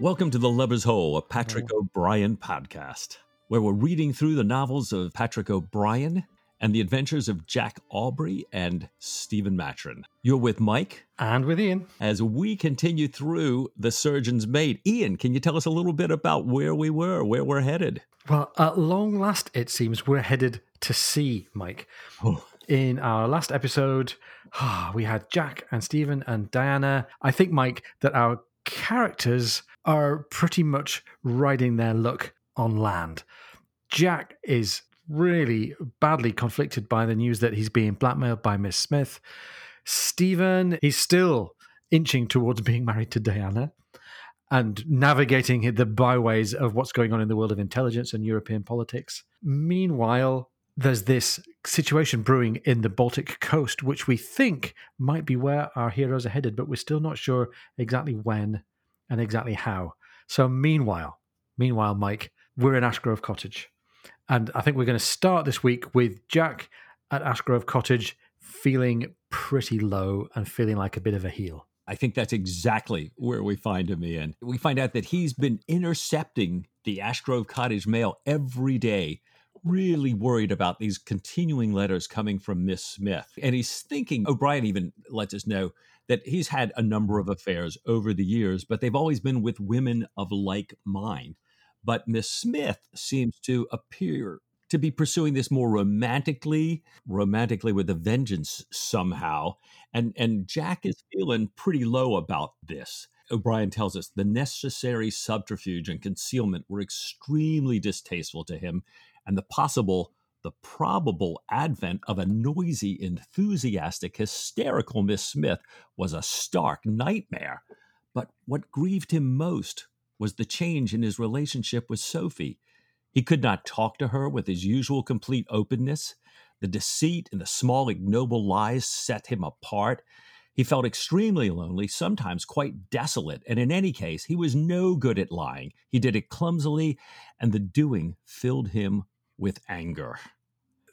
Welcome to The Lubber's Hole, a Patrick O'Brian podcast, where we're reading through the novels of Patrick O'Brian and the adventures of Jack Aubrey and Stephen Maturin. You're with Mike And with Ian. as we continue through The Surgeon's Mate. Ian, can you tell us a little bit about where we were, where we're headed? Well, at long last, it seems we're headed to sea, Mike. Oh. In our last episode, ah, we had Jack and Stephen and Diana. I think, Mike, that our characters are pretty much riding their luck on land. Jack is really badly conflicted by the news that he's being blackmailed by Miss Smith. Stephen is still inching towards being married to Diana and navigating the byways of what's going on in the world of intelligence and European politics. Meanwhile, there's this situation brewing in the Baltic coast, which we think might be where our heroes are headed, but we're still not sure exactly when and exactly how. So, meanwhile, meanwhile, Mike, we're in Ashgrove Cottage. And I think we're going to start this week with Jack at Ashgrove Cottage feeling pretty low and feeling like a bit of a heel. I think that's exactly where we find him, Ian. We find out that he's been intercepting the Ashgrove Cottage mail every day, really worried about these continuing letters coming from Miss Smith. And he's thinking, O'Brian even lets us know that he's had a number of affairs over the years, but they've always been with women of like mind. But Miss Smith seems to appear to be pursuing this more romantically, romantically with a vengeance somehow. And and Jack is feeling pretty low about this. O'Brian tells us the necessary subterfuge and concealment were extremely distasteful to him, and the possible, the probable advent of a noisy, enthusiastic, hysterical Miss Smith was a stark nightmare. But what grieved him most was the change in his relationship with Sophie. He could not talk to her with his usual complete openness. The deceit and the small, ignoble lies set him apart. He felt extremely lonely, sometimes quite desolate, and in any case, he was no good at lying. He did it clumsily, and the doing filled him with anger.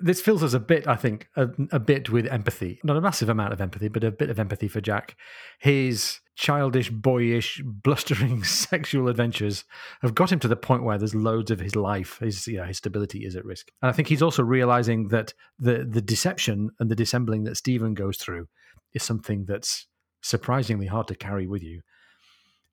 This fills us a bit, I think, a, a bit with empathy. Not a massive amount of empathy, but a bit of empathy for Jack. His childish, boyish, blustering sexual adventures have got him to the point where there's loads of his life, his you know, his stability is at risk. And I think he's also realizing that the the deception and the dissembling that Stephen goes through is something that's surprisingly hard to carry with you.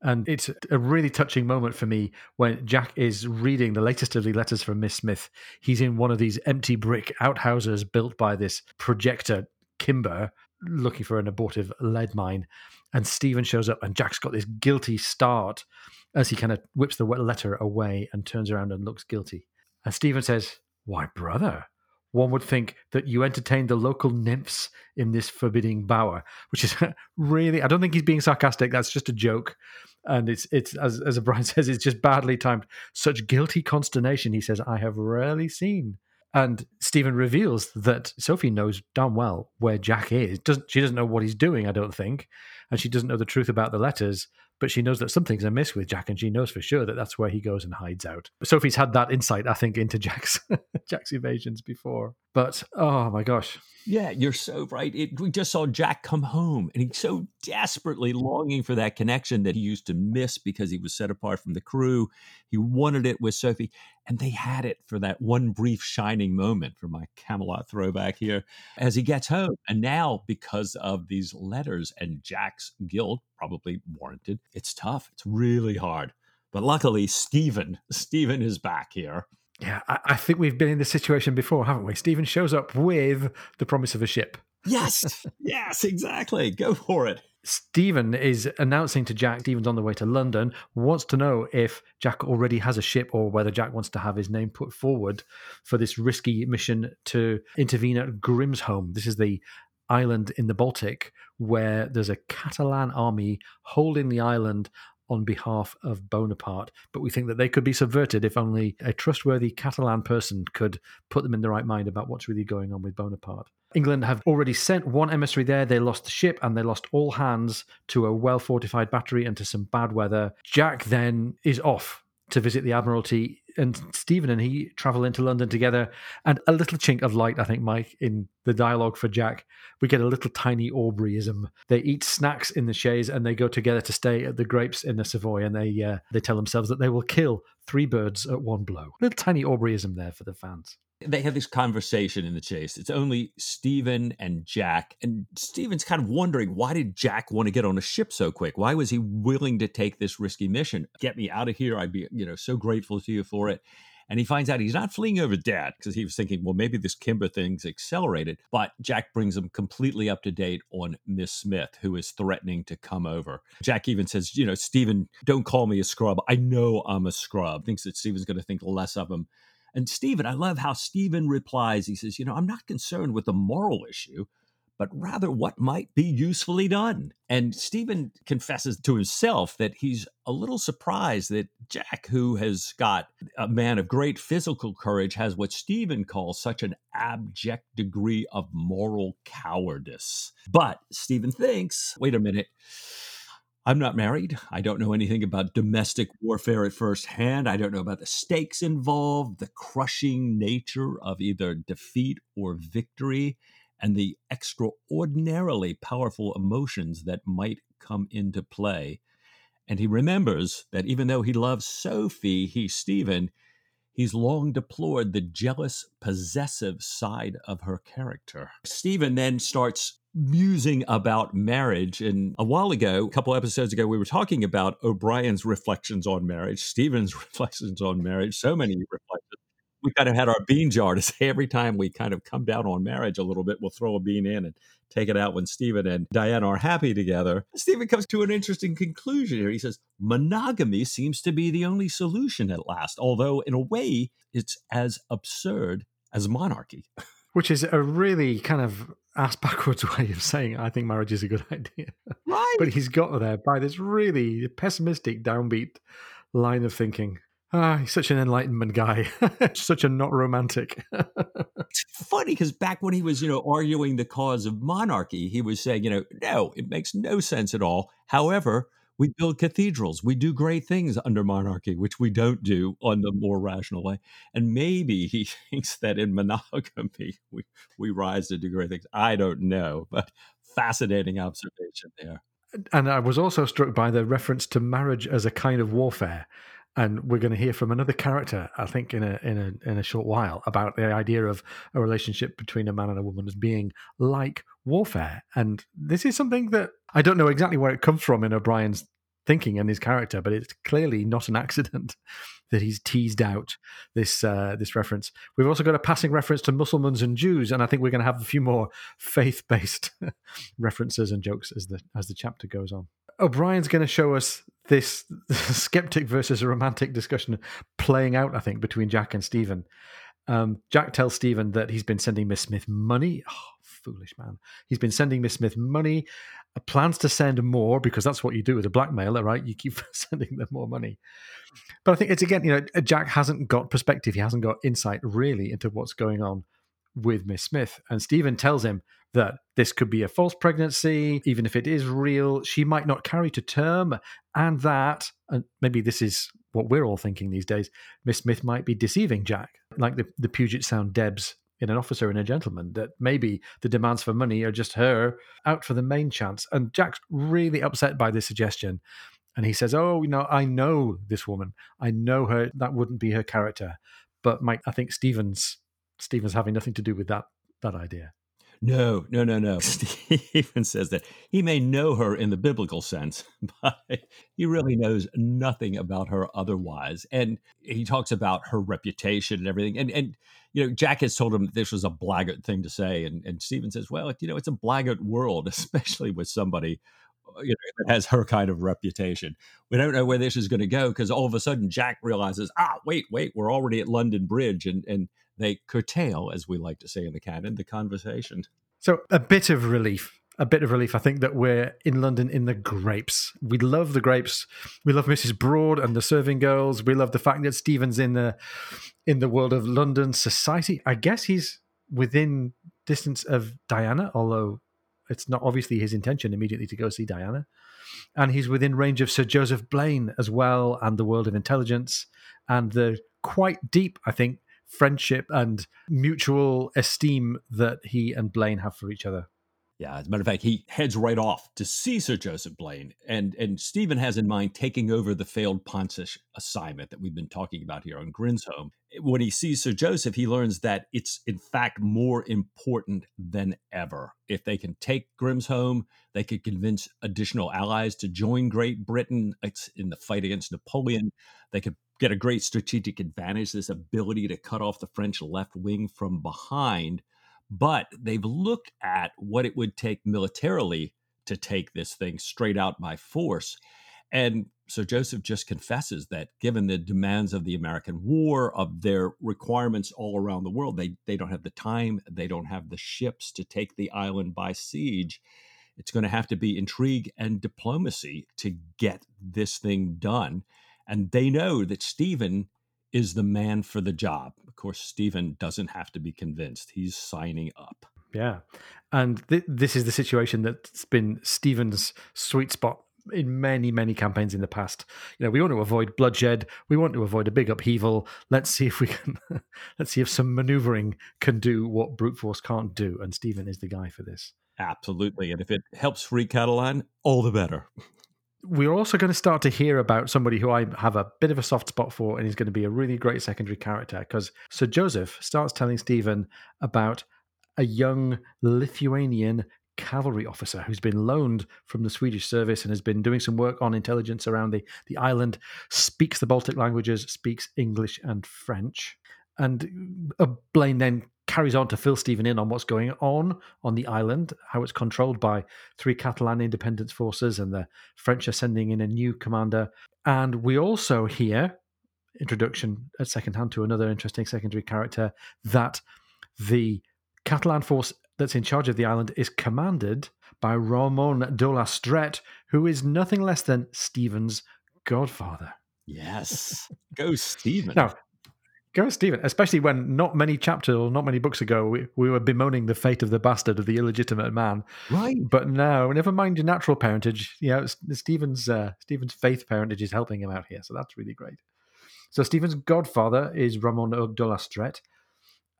And it's a really touching moment for me when Jack is reading the latest of the letters from Miss Smith. He's in one of these empty brick outhouses built by this projector Kimber, looking for an abortive lead mine. And Stephen shows up, and Jack's got this guilty start as he kind of whips the letter away and turns around and looks guilty. And Stephen says, Why, brother, one would think that you entertained the local nymphs in this forbidding bower, which is really, I don't think he's being sarcastic. That's just a joke. And it's, it's as, as Brian says, it's just badly timed. Such guilty consternation, he says, I have rarely seen. And Stephen reveals that Sophie knows damn well where Jack is. Doesn't she doesn't know what he's doing, I don't think, and she doesn't know the truth about the letters. But she knows that something's amiss with Jack, and she knows for sure that that's where he goes and hides out. Sophie's had that insight, I think, into Jack's Jack's evasions before. But oh my gosh, Yeah, you're so right. It, we just saw Jack come home, and he's so desperately longing for that connection that he used to miss because he was set apart from the crew. He wanted it with Sophie, and they had it for that one brief shining moment for my Camelot throwback here as he gets home. And now, because of these letters and Jack's guilt, probably warranted, it's tough. It's really hard. But luckily, Stephen, Stephen is back here. Yeah, I, I think we've been in this situation before, haven't we? Stephen shows up with the promise of a ship. Yes, yes, exactly. Go for it. Stephen is announcing to Jack, Stephen's on the way to London, wants to know if Jack already has a ship or whether Jack wants to have his name put forward for this risky mission to intervene at Grimsholm. This is the island in the Baltic where there's a Catalan army holding the island on behalf of Bonaparte. But we think that they could be subverted if only a trustworthy Catalan person could put them in the right mind about what's really going on with Bonaparte. England have already sent one emissary there. They lost the ship and they lost all hands to a well fortified battery and to some bad weather. Jack then is off to visit the Admiralty, and Stephen and he travel into London together. And a little chink of light, I think, Mike, in the dialogue for Jack, we get a little tiny Aubreyism. They eat snacks in the chaise and they go together to stay at the Grapes in the Savoy, and they uh, they tell themselves that they will kill three birds at one blow. Little tiny Aubreyism there for the fans. They have this conversation in the chaise. It's only Stephen and Jack. And Stephen's kind of wondering why did Jack want to get on a ship so quick? Why was he willing to take this risky mission? Get me out of here. I'd be, you know, so grateful to you for it. And he finds out he's not fleeing over dad because he was thinking, well, maybe this Kimber thing's accelerated. But Jack brings him completely up to date on Miss Smith, who is threatening to come over. Jack even says, you know, Stephen, don't call me a scrub. I know I'm a scrub. Thinks that Stephen's going to think less of him and Stephen, I love how Stephen replies. He says, You know, I'm not concerned with the moral issue, but rather what might be usefully done. And Stephen confesses to himself that he's a little surprised that Jack, who has got a man of great physical courage, has what Stephen calls such an abject degree of moral cowardice. But Stephen thinks, wait a minute I'm not married. I don't know anything about domestic warfare at first hand. I don't know about the stakes involved, the crushing nature of either defeat or victory, and the extraordinarily powerful emotions that might come into play. And he remembers that even though he loves Sophie, he, Stephen, he's long deplored the jealous, possessive side of her character. Stephen then starts musing about marriage. And a while ago, a couple episodes ago, we were talking about O'Brian's reflections on marriage, Stephen's reflections on marriage, so many reflections. We kind of had our bean jar to say every time we kind of come down on marriage a little bit, we'll throw a bean in and take it out when Stephen and Diana are happy together. Stephen comes to an interesting conclusion here. He says, monogamy seems to be the only solution at last, although in a way it's as absurd as monarchy. Which is a really kind of ass backwards way of saying I think marriage is a good idea. Right. but he's got there by this really pessimistic, downbeat line of thinking. Ah, he's such an enlightenment guy, such a not romantic. it's funny because back when he was, you know, arguing the cause of monarchy, he was saying, you know, no, it makes no sense at all. However, we build cathedrals. We do great things under monarchy, which we don't do on the more rational way. And maybe he thinks that in monogamy we, we rise to do great things. I don't know, but fascinating observation there. And I was also struck by the reference to marriage as a kind of warfare. And we're going to hear from another character, I think, in a in a in a short while, about the idea of a relationship between a man and a woman as being like warfare. And this is something that I don't know exactly where it comes from in O'Brian's thinking and his character, but it's clearly not an accident that he's teased out this uh, this reference. We've also got a passing reference to Mussulmans and Jews, and I think we're going to have a few more faith based references and jokes as the as the chapter goes on. O'Brian's going to show us this skeptic versus a romantic discussion playing out, I think, between Jack and Stephen. Um, Jack tells Stephen that he's been sending Miss Smith money. Oh, foolish man. He's been sending Miss Smith money, uh, plans to send more because that's what you do with a blackmailer, right? You keep sending them more money. But I think it's again, you know, uh, Jack hasn't got perspective. He hasn't got insight really into what's going on with Miss Smith. And Stephen tells him that this could be a false pregnancy. Even if it is real, she might not carry to term. And that, and maybe this is what we're all thinking these days, Miss Smith might be deceiving Jack, like the, the Puget Sound Debs in an officer and a gentleman, that maybe the demands for money are just her out for the main chance. And Jack's really upset by this suggestion. And he says, Oh, you know, I know this woman. I know her. That wouldn't be her character. But Mike, I think Stevens Stevens having nothing to do with that that idea. No, no, no, no. Stephen says that he may know her in the biblical sense, but he really knows nothing about her otherwise. And he talks about her reputation and everything. And and you know, Jack has told him that this was a blackguard thing to say, and and Stephen says, well, you know, it's a blackguard world, especially with somebody you know, that has her kind of reputation. We don't know where this is going to go because all of a sudden Jack realizes, ah, wait, wait, we're already at London Bridge, and and they curtail, as we like to say in the canon, the conversation. So a bit of relief. A bit of relief. I think that we're in London in the grapes. We love the grapes. We love Mrs. Broad and the serving girls. We love the fact that Stephen's in the in the world of London society. I guess he's within distance of Diana, although it's not obviously his intention immediately to go see Diana. And he's within range of Sir Joseph Blaine as well, and the world of intelligence, and the quite deep, I think, friendship and mutual esteem that he and Blaine have for each other. Yeah, as a matter of fact, he heads right off to see Sir Joseph Blaine, and and Stephen has in mind taking over the failed Pontish assignment that we've been talking about here on Grimsholm. When he sees Sir Joseph, he learns that it's in fact more important than ever. If they can take Grimsholm, they could convince additional allies to join Great Britain in the fight against Napoleon. They could get a great strategic advantage, this ability to cut off the French left wing from behind but they've looked at what it would take militarily to take this thing straight out by force. And so Joseph just confesses that given the demands of the American war, of their requirements all around the world, they, they don't have the time, they don't have the ships to take the island by siege. It's going to have to be intrigue and diplomacy to get this thing done. And they know that Stephen is the man for the job. Of course, Stephen doesn't have to be convinced. He's signing up. Yeah. And th- this is the situation that's been Stephen's sweet spot in many, many campaigns in the past. You know, we want to avoid bloodshed. We want to avoid a big upheaval. Let's see if we can, let's see if some maneuvering can do what brute force can't do. And Stephen is the guy for this. Absolutely. And if it helps free Catalan, all the better we're also going to start to hear about somebody who I have a bit of a soft spot for, and he's going to be a really great secondary character because Sir Joseph starts telling Stephen about a young Lithuanian cavalry officer who's been loaned from the Swedish service and has been doing some work on intelligence around the, the island, speaks the Baltic languages, speaks English and French. And Blaine then carries on to fill Stephen in on what's going on on the island, how it's controlled by three Catalan independence forces, and the French are sending in a new commander. And we also hear introduction at second hand to another interesting secondary character that the Catalan force that's in charge of the island is commanded by Ramon d'Ullastret, who is nothing less than Stephen's godfather. Yes. Go, Stephen. Now, Go, Stephen. Especially when not many chapters or not many books ago, we, we were bemoaning the fate of the bastard of the illegitimate man. Right. But now, never mind your natural parentage. You know, Stephen's uh, Stephen's faith parentage is helping him out here, so that's really great. So Stephen's godfather is Ramon d'Ullastret,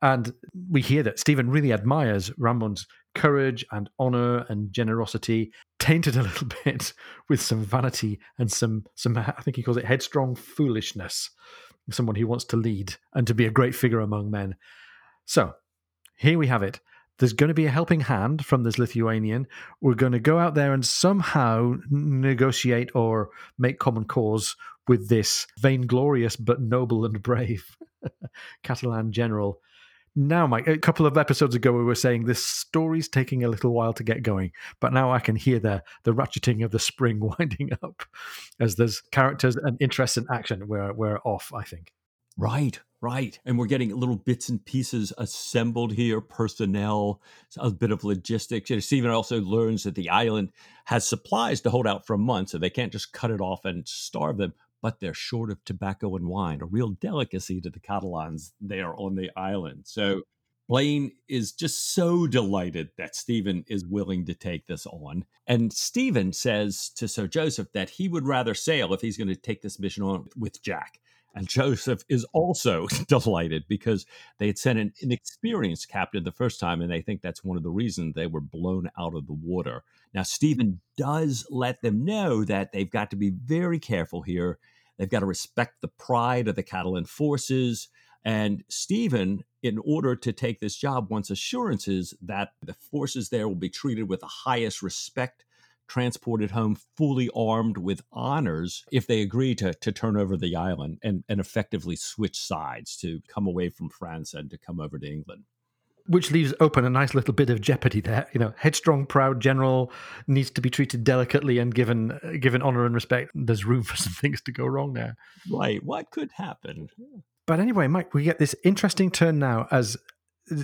and we hear that Stephen really admires Ramon's courage and honor and generosity, tainted a little bit with some vanity and some some I think he calls it headstrong foolishness someone who wants to lead and to be a great figure among men. So here we have it. There's going to be a helping hand from this Lithuanian. We're going to go out there and somehow negotiate or make common cause with this vainglorious but noble and brave Catalan general now, Mike, a couple of episodes ago, we were saying this story's taking a little while to get going, but now I can hear the the ratcheting of the spring winding up as there's characters and interest and action. We're we're off, I think. Right, right, and we're getting little bits and pieces assembled here, personnel, a bit of logistics. Know, Stephen also learns that the island has supplies to hold out for a month, so they can't just cut it off and starve them but they're short of tobacco and wine, a real delicacy to the Catalans there on the island. So Blaine is just so delighted that Stephen is willing to take this on. And Stephen says to Sir Joseph that he would rather sail if he's going to take this mission on with Jack. And Joseph is also delighted because they had sent an inexperienced captain the first time, and they think that's one of the reasons they were blown out of the water. Now, Stephen mm. does let them know that they've got to be very careful here. They've got to respect the pride of the Catalan forces. And Stephen, in order to take this job, wants assurances that the forces there will be treated with the highest respect transported home fully armed with honors if they agree to, to turn over the island and, and effectively switch sides to come away from France and to come over to England. Which leaves open a nice little bit of jeopardy there. You know, headstrong, proud general needs to be treated delicately and given given honor and respect. There's room for some things to go wrong there. Right. What could happen? But anyway, Mike, we get this interesting turn now as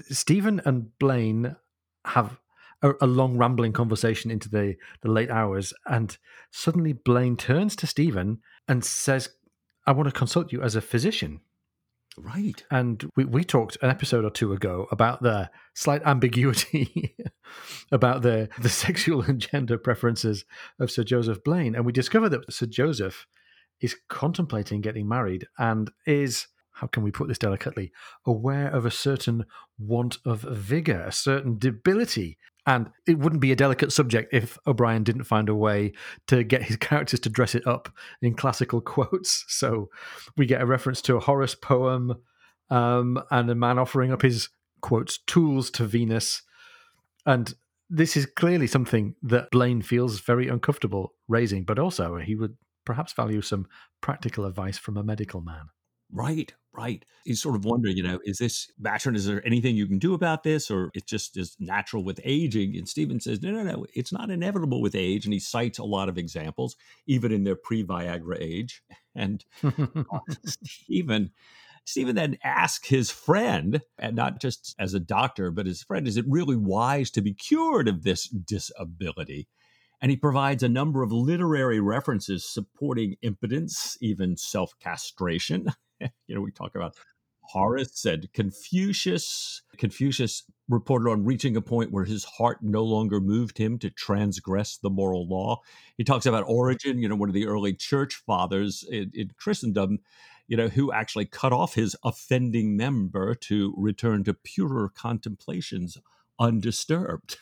Stephen and Blaine have a, a, long rambling conversation into the, the late hours. And suddenly Blaine turns to Stephen and says, I want to consult you as a physician. Right. And we, we talked an episode or two ago about the slight ambiguity about the, the sexual and gender preferences of Sir Joseph Blaine. And we discovered that Sir Joseph is contemplating getting married and is, how can we put this delicately, aware of a certain want of vigor, a certain debility. And it wouldn't be a delicate subject if O'Brian didn't find a way to get his characters to dress it up in classical quotes. So we get a reference to a Horace poem um, and a man offering up his quotes tools to Venus. And this is clearly something that Blaine feels very uncomfortable raising, but also he would perhaps value some practical advice from a medical man. Right, right. He's sort of wondering, you know, is this Maturin, is there anything you can do about this? Or it's just is natural with aging? And Stephen says, no, no, no, it's not inevitable with age. And he cites a lot of examples, even in their pre-Viagra age. And uh, Stephen Stephen then asks his friend, and not just as a doctor, but his friend, is it really wise to be cured of this disability? And he provides a number of literary references supporting impotence, even self castration. you know, we talk about Horace said Confucius. Confucius reported on reaching a point where his heart no longer moved him to transgress the moral law. He talks about Origen, you know, one of the early church fathers in, in Christendom, you know, who actually cut off his offending member to return to purer contemplations undisturbed.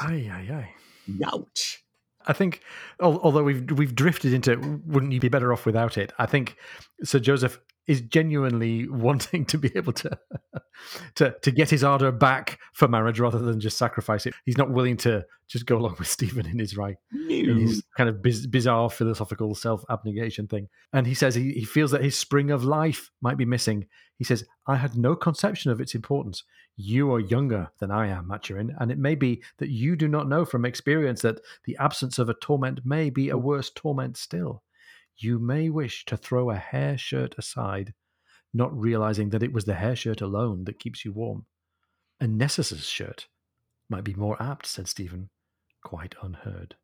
aye, aye, aye. I think, although we've we've drifted into, wouldn't you be better off without it? I think Sir Joseph is genuinely wanting to be able to to to get his ardor back for marriage rather than just sacrifice it. He's not willing to just go along with Stephen in his right, in his kind of biz- bizarre philosophical self abnegation thing. And he says he, he feels that his spring of life might be missing. He says, "I had no conception of its importance. You are younger than I am, Maturin, and it may be that you do not know from experience that the absence of a torment may be a worse torment still." You may wish to throw a hair shirt aside, not realizing that it was the hair shirt alone that keeps you warm. A Nessus's shirt might be more apt, said Stephen, quite unheard.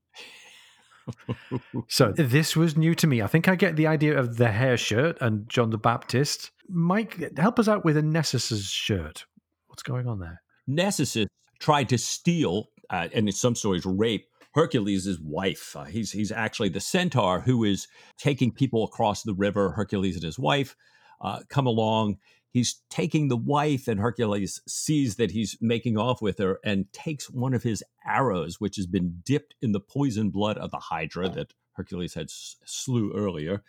so this was new to me. I think I get the idea of the hair shirt and John the Baptist. Mike, help us out with a Nessus's shirt. What's going on there? Nessus tried to steal, uh, and in some stories, rape Hercules' wife. Uh, he's he's actually the centaur who is taking people across the river. Hercules and his wife uh, come along. He's taking the wife, and Hercules sees that he's making off with her and takes one of his arrows, which has been dipped in the poison blood of the Hydra that Hercules had slew earlier,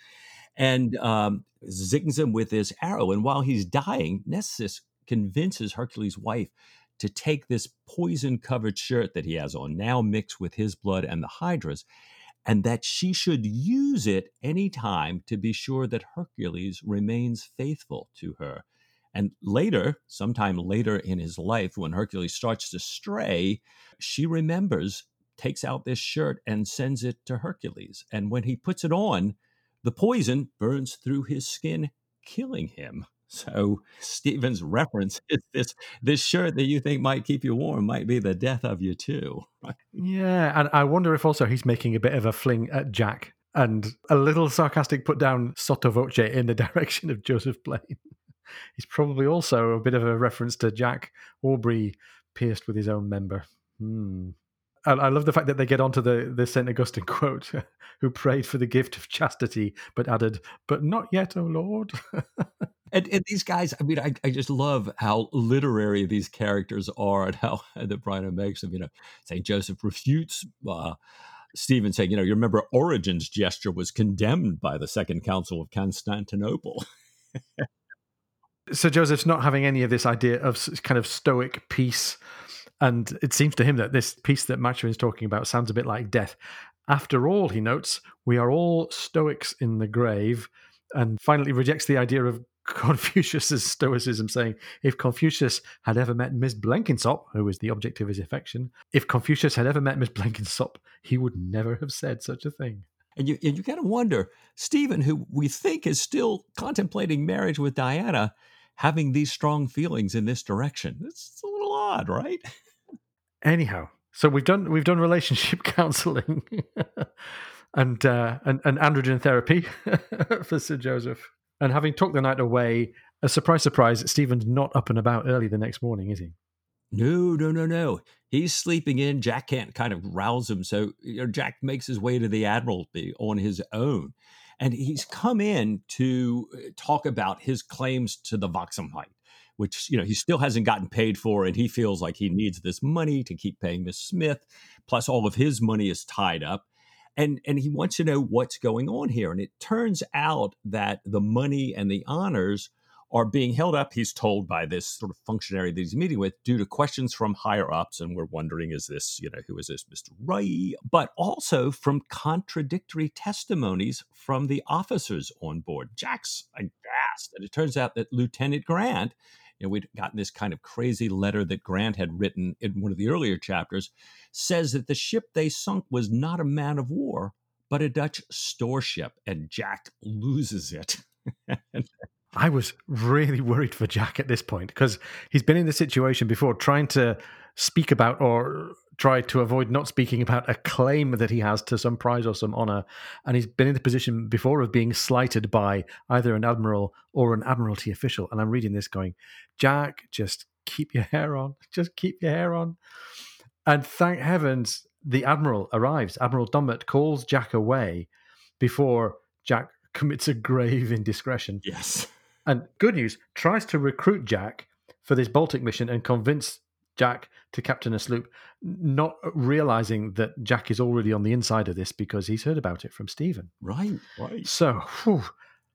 and um, zings him with this arrow. And while he's dying, Nessus convinces Hercules' wife to take this poison covered shirt that he has on, now mixed with his blood and the Hydra's, and that she should use it anytime to be sure that Hercules remains faithful to her. And later, sometime later in his life, when Hercules starts to stray, she remembers, takes out this shirt, and sends it to Hercules. And when he puts it on, the poison burns through his skin, killing him. So Stephen's reference is this this shirt that you think might keep you warm might be the death of you too. Yeah, and I wonder if also he's making a bit of a fling at Jack and a little sarcastic put down sotto voce in the direction of Joseph Blaine. he's probably also a bit of a reference to Jack Aubrey pierced with his own member. Hmm. I love the fact that they get onto the, the St. Augustine quote, who prayed for the gift of chastity, but added, but not yet, O Lord. And, and, these guys, I mean, I, I just love how literary these characters are and how that Brian makes them. You know, St. Joseph refutes uh, Stephen saying, you know, you remember Origen's gesture was condemned by the Second Council of Constantinople. so Joseph's not having any of this idea of kind of stoic peace. And it seems to him that this peace that Maturin is talking about sounds a bit like death. After all, he notes, we are all stoics in the grave and finally rejects the idea of Confucius's stoicism, saying, if Confucius had ever met Miss Blenkinsop, who was the object of his affection, if Confucius had ever met Miss Blenkinsop, he would never have said such a thing. And you, and you kind of wonder, Stephen, who we think is still contemplating marriage with Diana, having these strong feelings in this direction. It's a little odd, right? Anyhow, so we've done we've done relationship counselling and uh, and and androgen therapy for Sir Joseph. And having took the night away a surprise, surprise, Stephen's not up and about early the next morning, is he? No, no, no, no. He's sleeping in. Jack can't kind of rouse him. So you know, Jack makes his way to the Admiralty on his own. And he's come in to uh, talk about his claims to the Wachsamkeit, which, you know, he still hasn't gotten paid for. And he feels like he needs this money to keep paying Miss Smith. Plus, all of his money is tied up. And, and he wants to know what's going on here. And it turns out that the money and the honors are being held up, he's told by this sort of functionary that he's meeting with, due to questions from higher ups. And we're wondering, is this, you know, who is this Mr. Ray? But also from contradictory testimonies from the officers on board. Jack's aghast. And it turns out that Lieutenant Grant, you know, we'd gotten this kind of crazy letter that Grant had written in one of the earlier chapters, says that the ship they sunk was not a man of war, but a Dutch store ship. And Jack loses it. I was really worried for Jack at this point because he's been in this situation before, trying to speak about or try to avoid not speaking about a claim that he has to some prize or some honor. And he's been in the position before of being slighted by either an admiral or an admiralty official. And I'm reading this going, Jack, just keep your hair on, just keep your hair on. And thank heavens the admiral arrives. Admiral Dummett calls Jack away before Jack commits a grave indiscretion. Yes. And good news, tries to recruit Jack for this Baltic mission and convince Jack to captain a sloop, not realizing that Jack is already on the inside of this because he's heard about it from Stephen. Right, right. So, whew,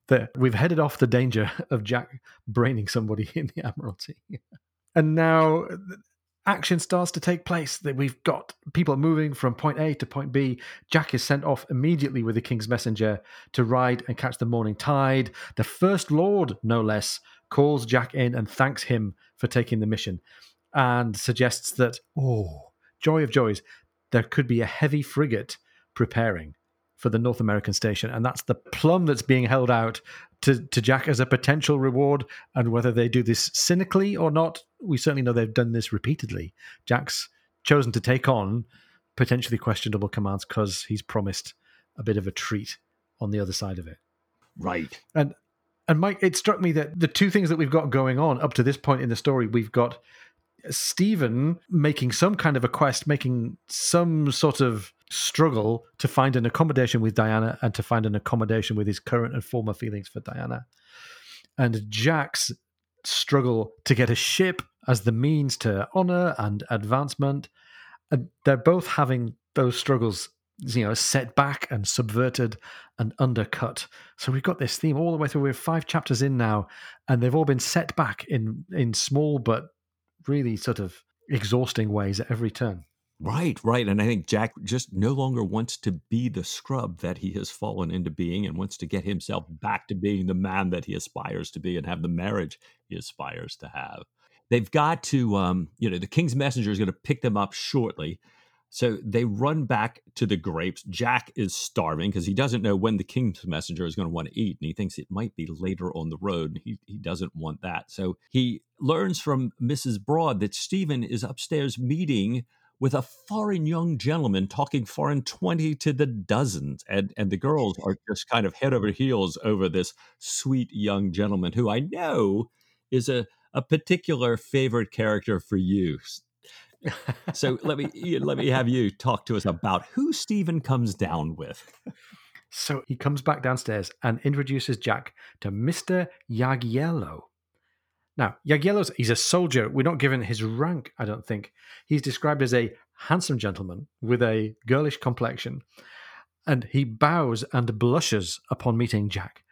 the, we've headed off the danger of Jack braining somebody in the Admiralty. and now uh, action starts to take place. That we've got people moving from point A to point B. Jack is sent off immediately with the king's messenger to ride and catch the morning tide. The first lord, no less, calls Jack in and thanks him for taking the mission, and suggests that oh, joy of joys, there could be a heavy frigate preparing for the North American station, and that's the plum that's being held out to, to Jack as a potential reward. And whether they do this cynically or not, we certainly know they've done this repeatedly. Jack's chosen to take on potentially questionable commands because he's promised a bit of a treat on the other side of it. Right. And and Mike, it struck me that the two things that we've got going on up to this point in the story, we've got Stephen making some kind of a quest, making some sort of struggle to find an accommodation with Diana and to find an accommodation with his current and former feelings for Diana. And Jack's struggle to get a ship as the means to honor and advancement. And they're both having those struggles, you know, set back and subverted and undercut. So we've got this theme all the way through. We're five chapters in now, and they've all been set back in in small but really sort of exhausting ways at every turn. Right, right. And I think Jack just no longer wants to be the scrub that he has fallen into being and wants to get himself back to being the man that he aspires to be and have the marriage he aspires to have. They've got to, um, you know, the king's messenger is going to pick them up shortly. So they run back to the grapes. Jack is starving because he doesn't know when the king's messenger is going to want to eat, and he thinks it might be later on the road. He, he doesn't want that. So he learns from Mrs. Broad that Stephen is upstairs meeting with a foreign young gentleman talking foreign 20 to the dozens. And, and the girls are just kind of head over heels over this sweet young gentleman who I know is a, a particular favorite character for you. so let me let me have you talk to us about who Stephen comes down with. So he comes back downstairs and introduces Jack to Mr. Jagiello, now, Jagiello's, he's a soldier. We're not given his rank, I don't think. He's described as a handsome gentleman with a girlish complexion, and he bows and blushes upon meeting Jack.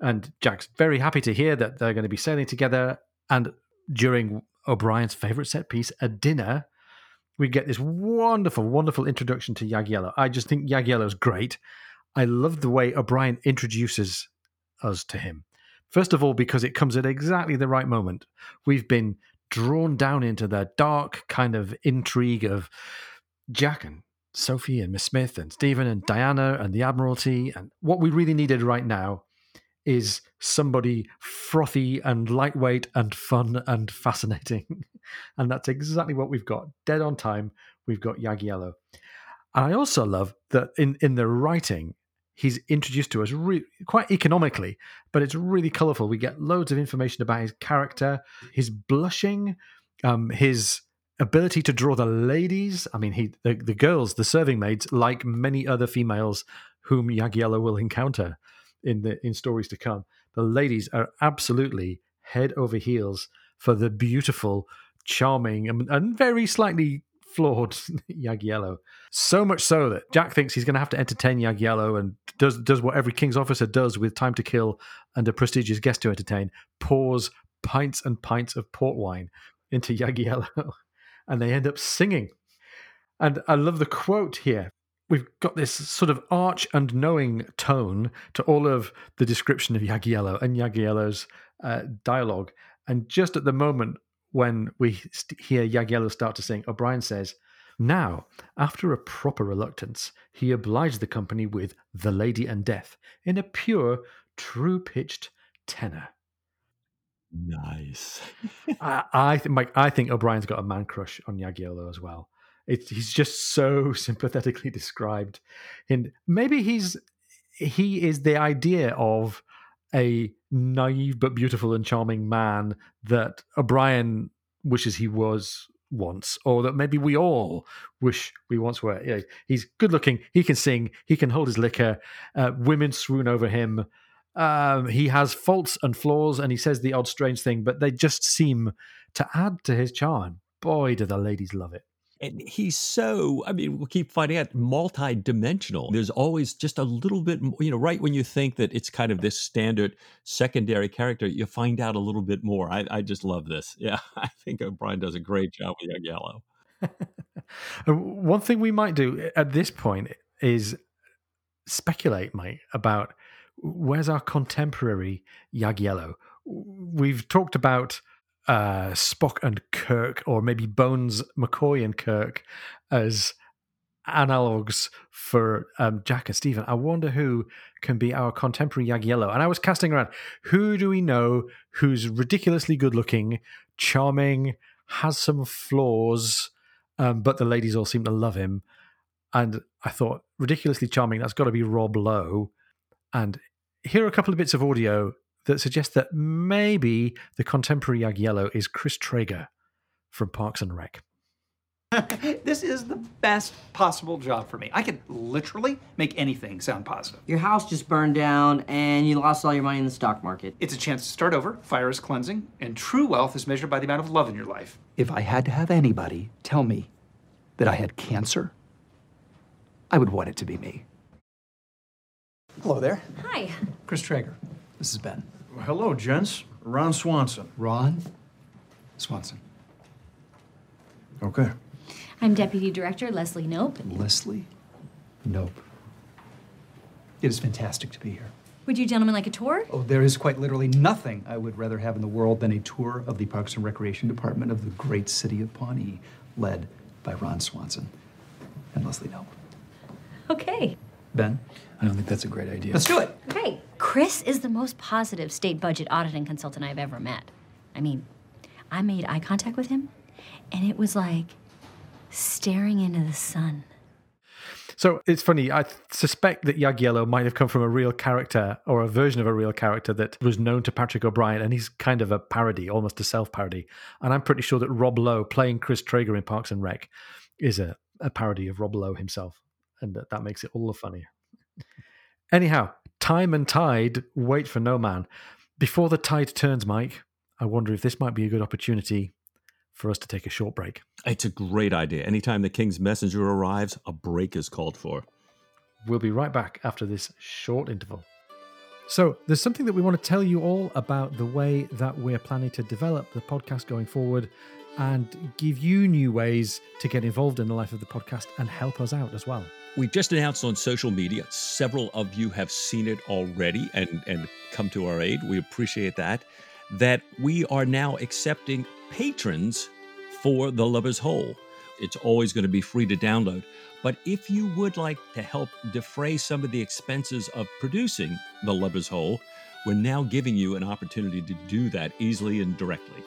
And Jack's very happy to hear that they're going to be sailing together. And during O'Brian's favorite set piece, a dinner, we get this wonderful, wonderful introduction to Jagiello. I just think Jagiello's great. I love the way O'Brian introduces us to him. First of all, because it comes at exactly the right moment. We've been drawn down into the dark kind of intrigue of Jack and Sophie and Miss Smith and Stephen and Diana and the Admiralty. And what we really needed right now is somebody frothy and lightweight and fun and fascinating. and that's exactly what we've got. Dead on time, we've got Jagiello. And I also love that in, in the writing, he's introduced to us re- quite economically, but it's really colourful. We get loads of information about his character, his blushing, um, his ability to draw the ladies. I mean, he the, the girls, the serving maids, like many other females whom Jagiello will encounter in the in stories to come. The ladies are absolutely head over heels for the beautiful, charming, and, and very slightly flawed Jagiello. So much so that Jack thinks he's going to have to entertain Jagiello and does does what every king's officer does with time to kill and a prestigious guest to entertain: pours pints and pints of port wine into Jagiello, and they end up singing. And I love the quote here. We've got this sort of arch and knowing tone to all of the description of Jagiello and Jagiello's uh, dialogue. And just at the moment when we hear Jagiello start to sing, O'Brian says, Now, after a proper reluctance, he obliged the company with The Lady and Death in a pure, true pitched tenor. Nice. I, I, th- Mike, I think O'Brian's got a man crush on Jagiello as well. He's just so sympathetically described. And maybe he's he is the idea of a naive but beautiful and charming man that O'Brian wishes he was once, or that maybe we all wish we once were. Yeah, he's good looking, he can sing, he can hold his liquor, uh, women swoon over him. Um, he has faults and flaws, and he says the odd strange thing, but they just seem to add to his charm. Boy, do the ladies love it and he's so i mean we'll keep finding out multi-dimensional. There's always just a little bit you know right when you think that it's kind of this standard secondary character you find out a little bit more. I, I just love this. Yeah i think o'brian does a great job with Jagiello one thing we might do eh, at this point is speculate mate about where's our contemporary Jagiello we've talked about uh, Spock and Kirk, or maybe Bones, McCoy, and Kirk as analogs for um, Jack and Stephen. I wonder who can be our contemporary Jagiello. And I was casting around who do we know who's ridiculously good looking, charming, has some flaws, um, but the ladies all seem to love him. And I thought, ridiculously charming, that's got to be Rob Lowe. And here are a couple of bits of audio that suggests that maybe the contemporary Jagiello is Chris Traeger from Parks and Rec. this is the best possible job for me. I could literally make anything sound positive. Your house just burned down and you lost all your money in the stock market. It's a chance to start over, fire is cleansing, and true wealth is measured by the amount of love in your life. If I had to have anybody tell me that I had cancer, I would want it to be me. Hello there. Hi. Chris Traeger. This is Ben. Well, hello, gents. Ron Swanson. Ron Swanson. Okay. I'm Deputy Director Leslie Knope. Leslie Knope. It is fantastic to be here. Would you gentlemen like a tour? Oh, there is quite literally nothing I would rather have in the world than a tour of the Parks and Recreation Department of the great city of Pawnee, led by Ron Swanson and Leslie Knope. Okay. Ben, I don't think that's a great idea. Let's do it. Okay. Chris is the most positive state budget auditing consultant I've ever met. I mean, I made eye contact with him, and it was like staring into the sun. So it's funny. I suspect that Jagiello might have come from a real character or a version of a real character that was known to Patrick O'Brian, and he's kind of a parody, almost a self parody. And I'm pretty sure that Rob Lowe playing Chris Traeger in Parks and Rec is a, a parody of Rob Lowe himself and that, that makes it all the funnier. Anyhow, time and tide wait for no man. Before the tide turns, Mike, I wonder if this might be a good opportunity for us to take a short break. It's a great idea. Anytime the king's messenger arrives, a break is called for. We'll be right back after this short interval. So, there's something that we want to tell you all about the way that we're planning to develop the podcast going forward and give you new ways to get involved in the life of the podcast and help us out as well. We've just announced on social media. Several of you have seen it already and, and come to our aid. We appreciate that. That we are now accepting patrons for The Lubber's Hole. It's always going to be free to download. But if you would like to help defray some of the expenses of producing The Lubber's Hole, we're now giving you an opportunity to do that easily and directly.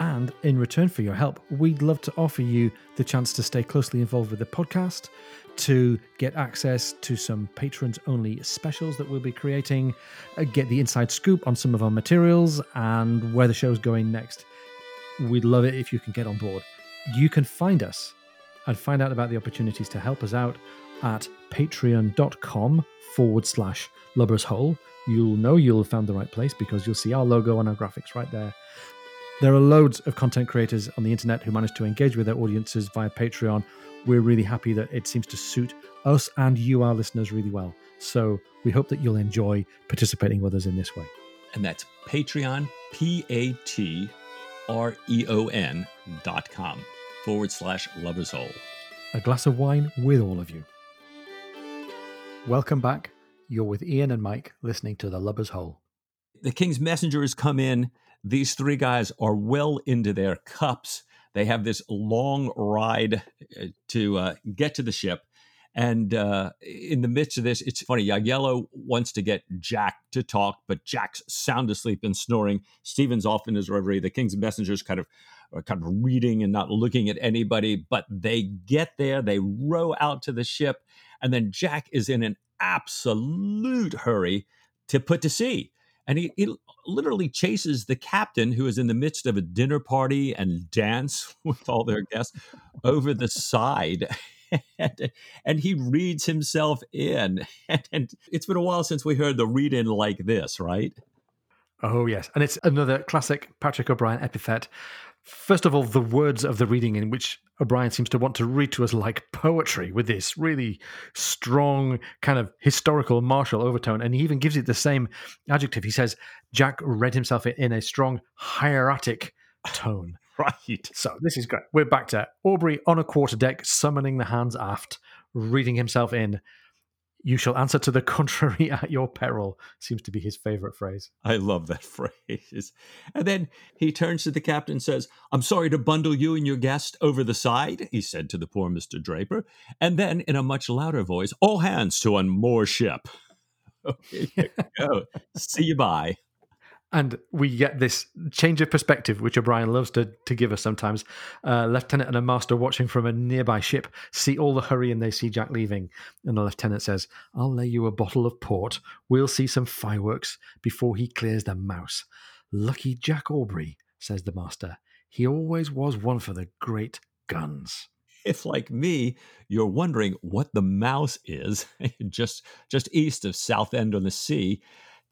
And in return for your help, we'd love to offer you the chance to stay closely involved with the podcast, to get access to some patrons only specials that we'll be creating, uh, get the inside scoop on some of our materials, and where the show's going next. We'd love it if you can get on board. You can find us and find out about the opportunities to help us out at patreon.com forward slash lubbers hole. You'll know you'll have found the right place because you'll see our logo and our graphics right there. There are loads of content creators on the internet who manage to engage with their audiences via Patreon. We're really happy that it seems to suit us and you, our listeners, really well. So we hope that you'll enjoy participating with us in this way. And that's Patreon, P A T R E O N dot com forward slash lubbers hole. A glass of wine with all of you. Welcome back. You're with Ian and Mike listening to The Lubber's Hole. The king's Messenger has come in. These three guys are well into their cups. They have this long ride uh, to uh, get to the ship. And uh, in the midst of this, it's funny. Jagiello wants to get Jack to talk, but Jack's sound asleep and snoring. Stephen's off in his reverie. The king's messengers kind of are kind of reading and not looking at anybody. But they get there, they row out to the ship, and then Jack is in an absolute hurry to put to sea. And he, he literally chases the captain, who is in the midst of a dinner party and dance with all their guests, over the side. And, and, he reads himself in. And, and, it's been a while since we heard the read in like this, right? Oh, yes. And it's another classic Patrick O'Brian epithet. First of all, the words of the reading, in which O'Brian seems to want to read to us like poetry with this really strong, kind of historical martial overtone. And he even gives it the same adjective. He says, Jack read himself in a strong hieratic tone. Right. So this is great. We're back to Aubrey on a quarterdeck, summoning the hands aft, reading himself in. You shall answer to the contrary at your peril, seems to be his favorite phrase. I love that phrase. And then he turns to the captain and says, I'm sorry to bundle you and your guest over the side, he said to the poor Mr. Draper. And then in a much louder voice, all hands to unmoor ship. Okay, go. See you bye. And we get this change of perspective, which O'Brian loves to, to give us sometimes. Uh, lieutenant and a master watching from a nearby ship see all the hurry and they see Jack leaving. And the lieutenant says, I'll lay you a bottle of port. We'll see some fireworks before he clears the mouse. Lucky Jack Aubrey, says the master. He always was one for the great guns. If, like me, you're wondering what the mouse is, just just east of Southend on the Sea,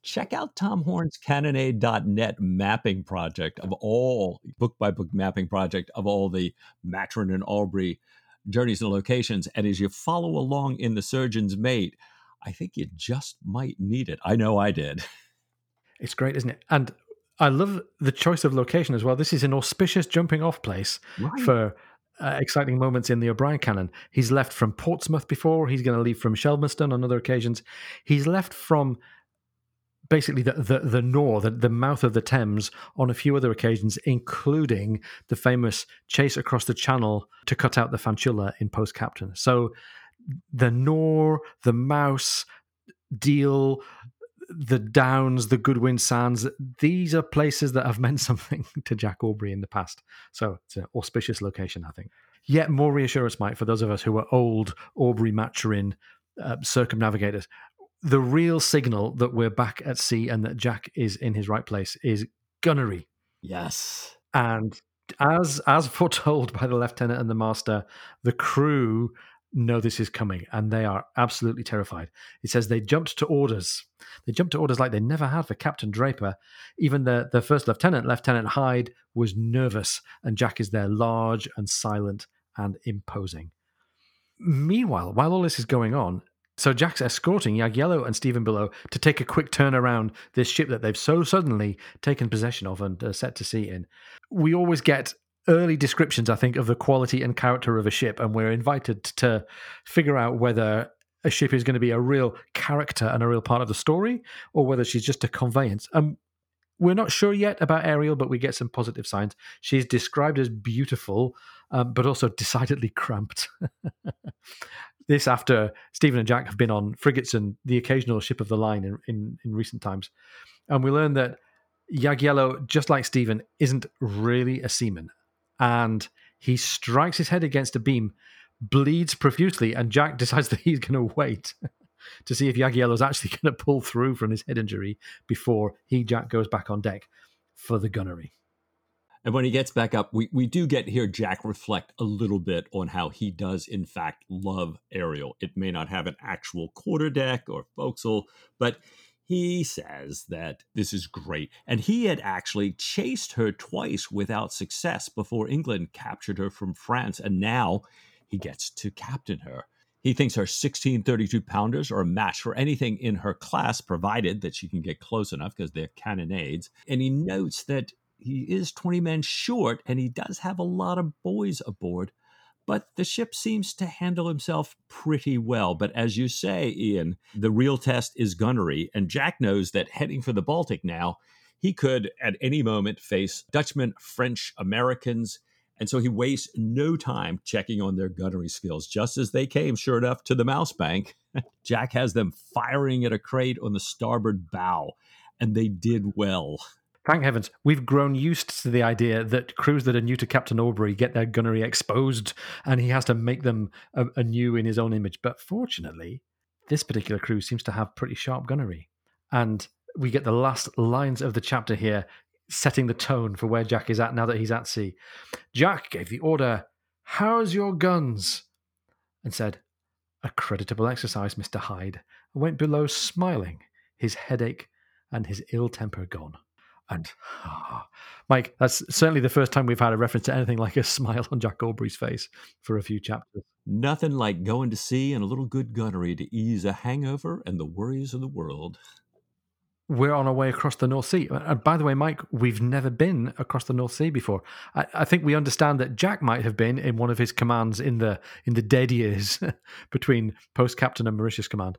check out Tom Horn's Cannonade.net mapping project of all book by book mapping project of all the Maturin and Aubrey journeys and locations. And as you follow along in the surgeon's mate, I think you just might need it. I know I did. It's great, isn't it? And I love the choice of location as well. This is an auspicious jumping off place right. for uh, exciting moments in the O'Brian canon. He's left from Portsmouth before. He's going to leave from Shelmerston on other occasions. He's left from basically the, the, the Nore, the, the mouth of the Thames, on a few other occasions, including the famous chase across the Channel to cut out the Fanciulla in Post Captain. So the Nore, the Mouse, Deal, the Downs, the Goodwin Sands, these are places that have meant something to Jack Aubrey in the past. So it's an auspicious location, I think. Yet more reassurance, Mike, for those of us who are old Aubrey Maturin uh, circumnavigators the real signal that we're back at sea and that Jack is in his right place is gunnery. Yes. And as as foretold by the lieutenant and the master, the crew know this is coming and they are absolutely terrified. It says they jumped to orders. They jumped to orders like they never had for Captain Draper. Even the, the first lieutenant, Lieutenant Hyde, was nervous, and Jack is there large and silent and imposing. Meanwhile, while all this is going on, so Jack's escorting Jagiello and Stephen below to take a quick turn around this ship that they've so suddenly taken possession of and uh, set to sea in. We always get early descriptions, I think, of the quality and character of a ship, and we're invited to figure out whether a ship is going to be a real character and a real part of the story, or whether she's just a conveyance. Um, we're not sure yet about Ariel, but we get some positive signs. She's described as beautiful, um, but also decidedly cramped. this after Stephen and Jack have been on frigates and the occasional ship of the line in, in, in recent times. And we learn that Jagiello, just like Stephen, isn't really a seaman. And he strikes his head against a beam, bleeds profusely, and Jack decides that he's going to wait to see if Jagiello's actually going to pull through from his head injury before he, Jack, goes back on deck for the gunnery. And when he gets back up, we, we do get here Jack reflect a little bit on how he does, in fact, love Ariel. It may not have an actual quarterdeck or forecastle, but he says that this is great. And he had actually chased her twice without success before England captured her from France. And now he gets to captain her. He thinks her 16 32 pounders are a match for anything in her class, provided that she can get close enough because they're carronades. And he notes that he is 20 men short and he does have a lot of boys aboard but the ship seems to handle himself pretty well. But as you say, Ian, the real test is gunnery, and Jack knows that heading for the Baltic now, he could at any moment face Dutchmen, French, Americans. And so he wastes no time checking on their gunnery skills. Just as they came, sure enough, to the Mouse Bank, Jack has them firing at a crate on the starboard bow, and they did well. Thank heavens, we've grown used to the idea that crews that are new to Captain Aubrey get their gunnery exposed and he has to make them uh, anew in his own image. But fortunately, this particular crew seems to have pretty sharp gunnery. And we get the last lines of the chapter here setting the tone for where Jack is at now that he's at sea. Jack gave the order, How's your guns? and said, A creditable exercise, Mr. Hyde, and went below smiling, his headache and his ill temper gone. And oh, Mike, that's certainly the first time we've had a reference to anything like a smile on Jack Aubrey's face for a few chapters. Nothing like going to sea and a little good gunnery to ease a hangover and the worries of the world. We're on our way across the North Sea. And by the way, Mike, we've never been across the North Sea before. I, I think we understand that Jack might have been in one of his commands in the in the dead years between post captain and Mauritius command.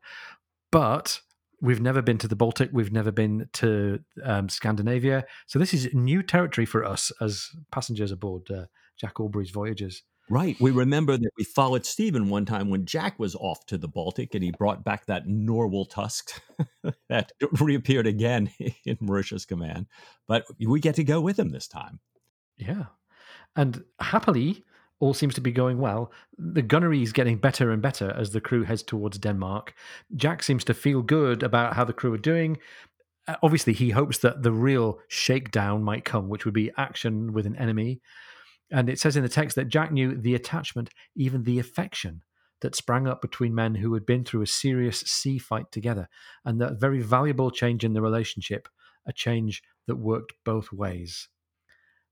But We've never been to the Baltic. We've never been to um, Scandinavia. So this is new territory for us as passengers aboard uh, Jack Aubrey's voyages. Right. We remember that we followed Stephen one time when Jack was off to the Baltic and he brought back that Narwhal tusk that reappeared again in Mauritius Command. But we get to go with him this time. Yeah. And happily, all seems to be going well. The gunnery is getting better and better as the crew heads towards Denmark. Jack seems to feel good about how the crew are doing. Uh, obviously, he hopes that the real shakedown might come, which would be action with an enemy. And it says in the text that Jack knew the attachment, even the affection that sprang up between men who had been through a serious sea fight together, and that very valuable change in the relationship, a change that worked both ways.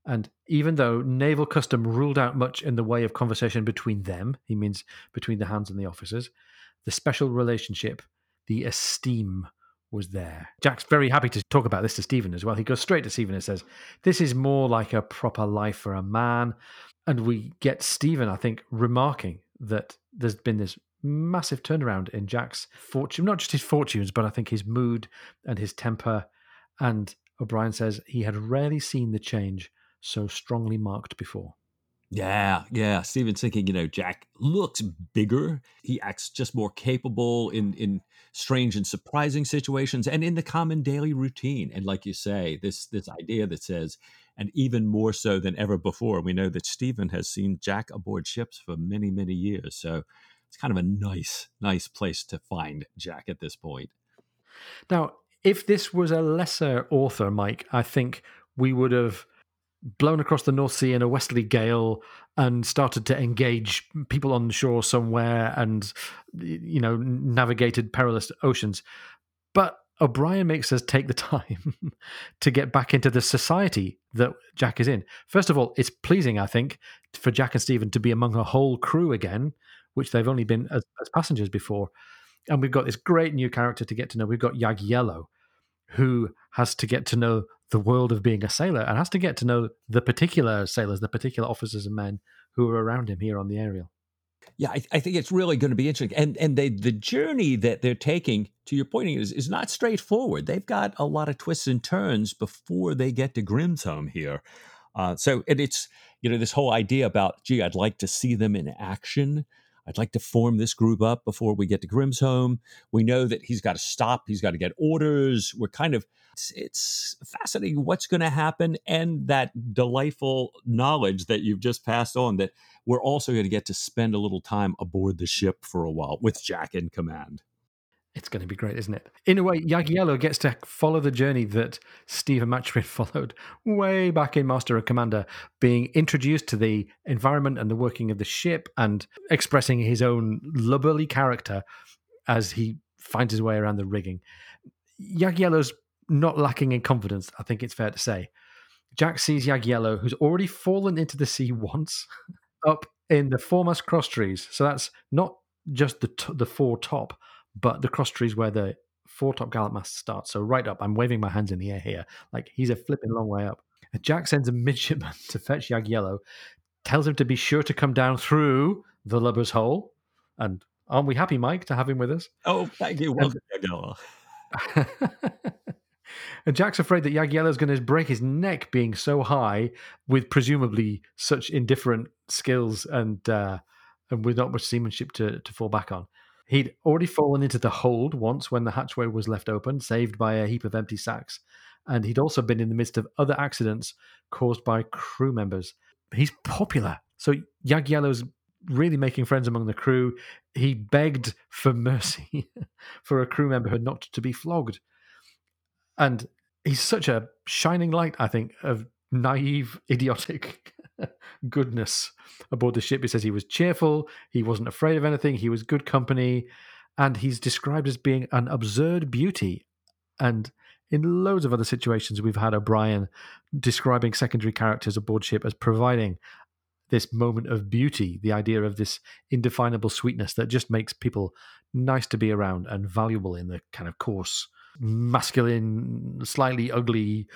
And even though naval custom ruled out much in the way of conversation between them, he means between the hands and the officers, the special relationship, the esteem was there. Jack's very happy to talk about this to Stephen as well. He goes straight to Stephen and says, This is more like a proper life for a man. And we get Stephen, I think, remarking that there's been this massive turnaround in Jack's fortune, not just his fortunes, but I think his mood and his temper. And O'Brian says he had rarely seen the change so strongly marked before. Yeah, yeah. Stephen's thinking, you know, Jack looks bigger. He acts just more capable in in strange and surprising situations and in the common daily routine. And like you say, this this idea that says, and even more so than ever before, we know that Stephen has seen Jack aboard ships for many, many years. So it's kind of a nice, nice place to find Jack at this point. Now, if this was a lesser author, Mike, I think we would have blown across the North Sea in a westerly gale and started to engage people on shore somewhere and, you know, navigated perilous oceans. But O'Brian makes us take the time to get back into the society that Jack is in. First of all, it's pleasing, I think, for Jack and Stephen to be among a whole crew again, which they've only been as, as passengers before. And we've got this great new character to get to know. We've got Jagiello, who has to get to know the world of being a sailor and has to get to know the particular sailors, the particular officers and men who are around him here on the Ariel. Yeah, I, I, think it's really going to be interesting, and and they the journey that they're taking to your point is is not straightforward. They've got a lot of twists and turns before they get to Grimsholm here. Uh, so and it's you know this whole idea about gee, I'd like to see them in action. I'd like to form this group up before we get to Grimsholm. We know that he's got to stop, he's got to get orders. We're kind of, it's, it's fascinating what's going to happen and that delightful knowledge that you've just passed on that we're also going to get to spend a little time aboard the ship for a while with Jack in command. It's going to be great, isn't it? In a way, Jagiello gets to follow the journey that Stephen Maturin followed way back in Master and Commander, being introduced to the environment and the working of the ship and expressing his own lubberly character as he finds his way around the rigging. Jagiello's not lacking in confidence, I think it's fair to say. Jack sees Jagiello, who's already fallen into the sea once, up in the foremast cross trees. So that's not just the t- the fore top, but the cross trees where the foretop gallant mast starts. So right up, I'm waving my hands in the air here, like he's a flipping long way up. Jack sends a midshipman to fetch Jagiello, tells him to be sure to come down through the lubber's hole. And aren't we happy, Mike, to have him with us? Oh, thank you. Welcome, and Jack's afraid that Jagiello's going to break his neck being so high with presumably such indifferent skills and uh, and with not much seamanship to, to fall back on. He'd already fallen into the hold once when the hatchway was left open, saved by a heap of empty sacks. And he'd also been in the midst of other accidents caused by crew members. He's popular. So Jagiello's really making friends among the crew. He begged for mercy for a crew member who had not to be flogged. And he's such a shining light, I think, of naive, idiotic goodness aboard the ship. He says he was cheerful, he wasn't afraid of anything, he was good company, and he's described as being an absurd beauty. And in loads of other situations, we've had O'Brian describing secondary characters aboard ship as providing this moment of beauty, the idea of this indefinable sweetness that just makes people nice to be around and valuable in the kind of coarse, masculine, slightly ugly,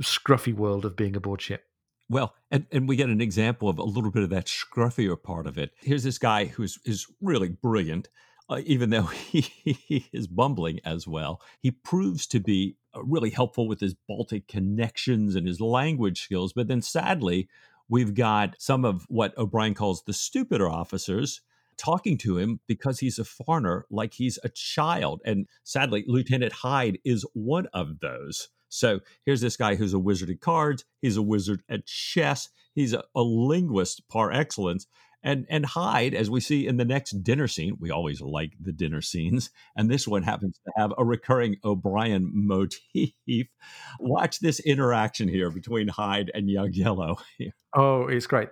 scruffy world of being aboard ship. Well, and, and we get an example of a little bit of that scruffier part of it. Here's this guy who's is really brilliant, uh, even though he, he, is bumbling as well. He proves to be uh, really helpful with his Baltic connections and his language skills. But then sadly, we've got some of what O'Brian calls the stupider officers talking to him because he's a foreigner like he's a child. And sadly, Lieutenant Hyde is one of those. So here's this guy who's a wizard at cards. He's a wizard at chess. He's a, a linguist par excellence. And and Hyde, as we see in the next dinner scene, we always like the dinner scenes, and this one happens to have a recurring O'Brian motif. Watch this interaction here between Hyde and Jagiello. oh, it's great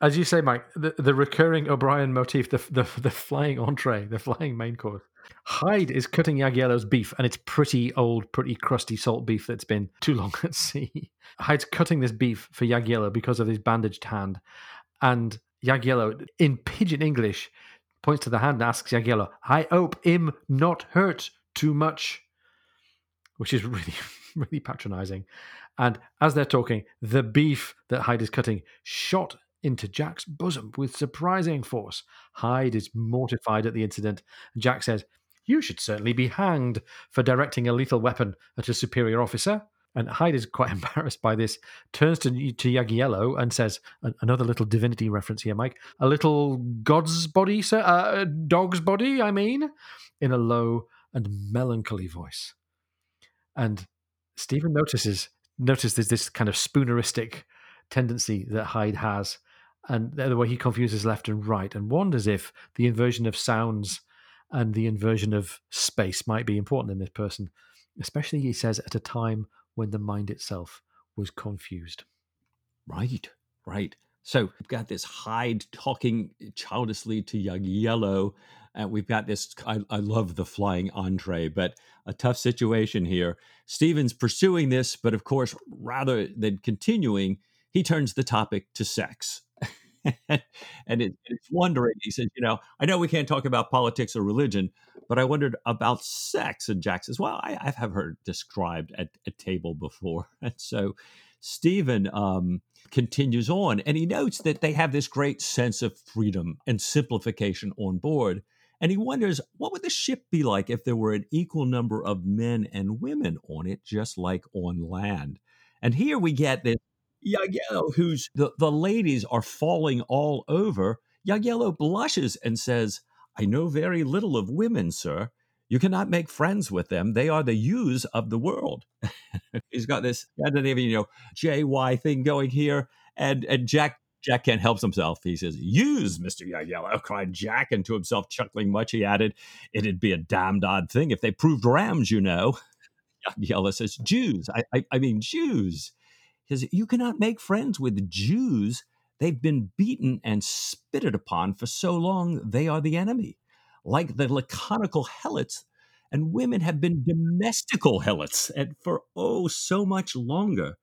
as you say, Mike, the, the recurring O'Brian motif, the, the the flying entree, the flying main course. Hyde is cutting Jagiello's beef, and it's pretty old, pretty crusty salt beef that's been too long at sea. Hyde's cutting this beef for Jagiello because of his bandaged hand, and Jagiello, in pidgin English, points to the hand and asks Jagiello, "I hope him not hurt too much," which is really really patronizing. And as they're talking, the beef that Hyde is cutting shot into Jack's bosom with surprising force. Hyde is mortified at the incident, Jack says, You should certainly be hanged for directing a lethal weapon at a superior officer. And Hyde is quite embarrassed by this, turns to, to Jagiello and says, Another little divinity reference here, Mike. A little god's body, sir? Uh, dog's body, I mean? In a low and melancholy voice. And Stephen notices notices this kind of spooneristic tendency that Hyde has and the way he confuses left and right and wonders if the inversion of sounds and the inversion of space might be important in this person, especially, he says, at a time when the mind itself was confused. Right, right. So we've got this Hyde talking childishly to Jagiello, and we've got this. I, I, love the flying entree, but a tough situation here. Stephen's pursuing this, but of course, rather than continuing, he turns the topic to sex. And it, it's wondering. He says, you know, I know we can't talk about politics or religion, but I wondered about sex. And Jack says, well, I, I have heard described at a table before. And so Stephen um, continues on, and he notes that they have this great sense of freedom and simplification on board. And he wonders what would the ship be like if there were an equal number of men and women on it, just like on land. And here we get this Jagiello, who's the, the ladies are falling all over Jagiello blushes and says, I know very little of women, sir. You cannot make friends with them. They are the use of the world. He's got this Scandinavian, you know, JY thing going here. And and Jack Jack can't help himself. He says, Use, Mr. Jagiello, cried Jack, and to himself chuckling much, he added, It'd be a damned odd thing if they proved rams, you know. Jagiello says, Jews. I, I, I mean, Jews. Says, You cannot make friends with Jews. They've been beaten and spitted upon for so long, they are the enemy. Like the laconical helots, and women have been domestical helots and for oh so much longer.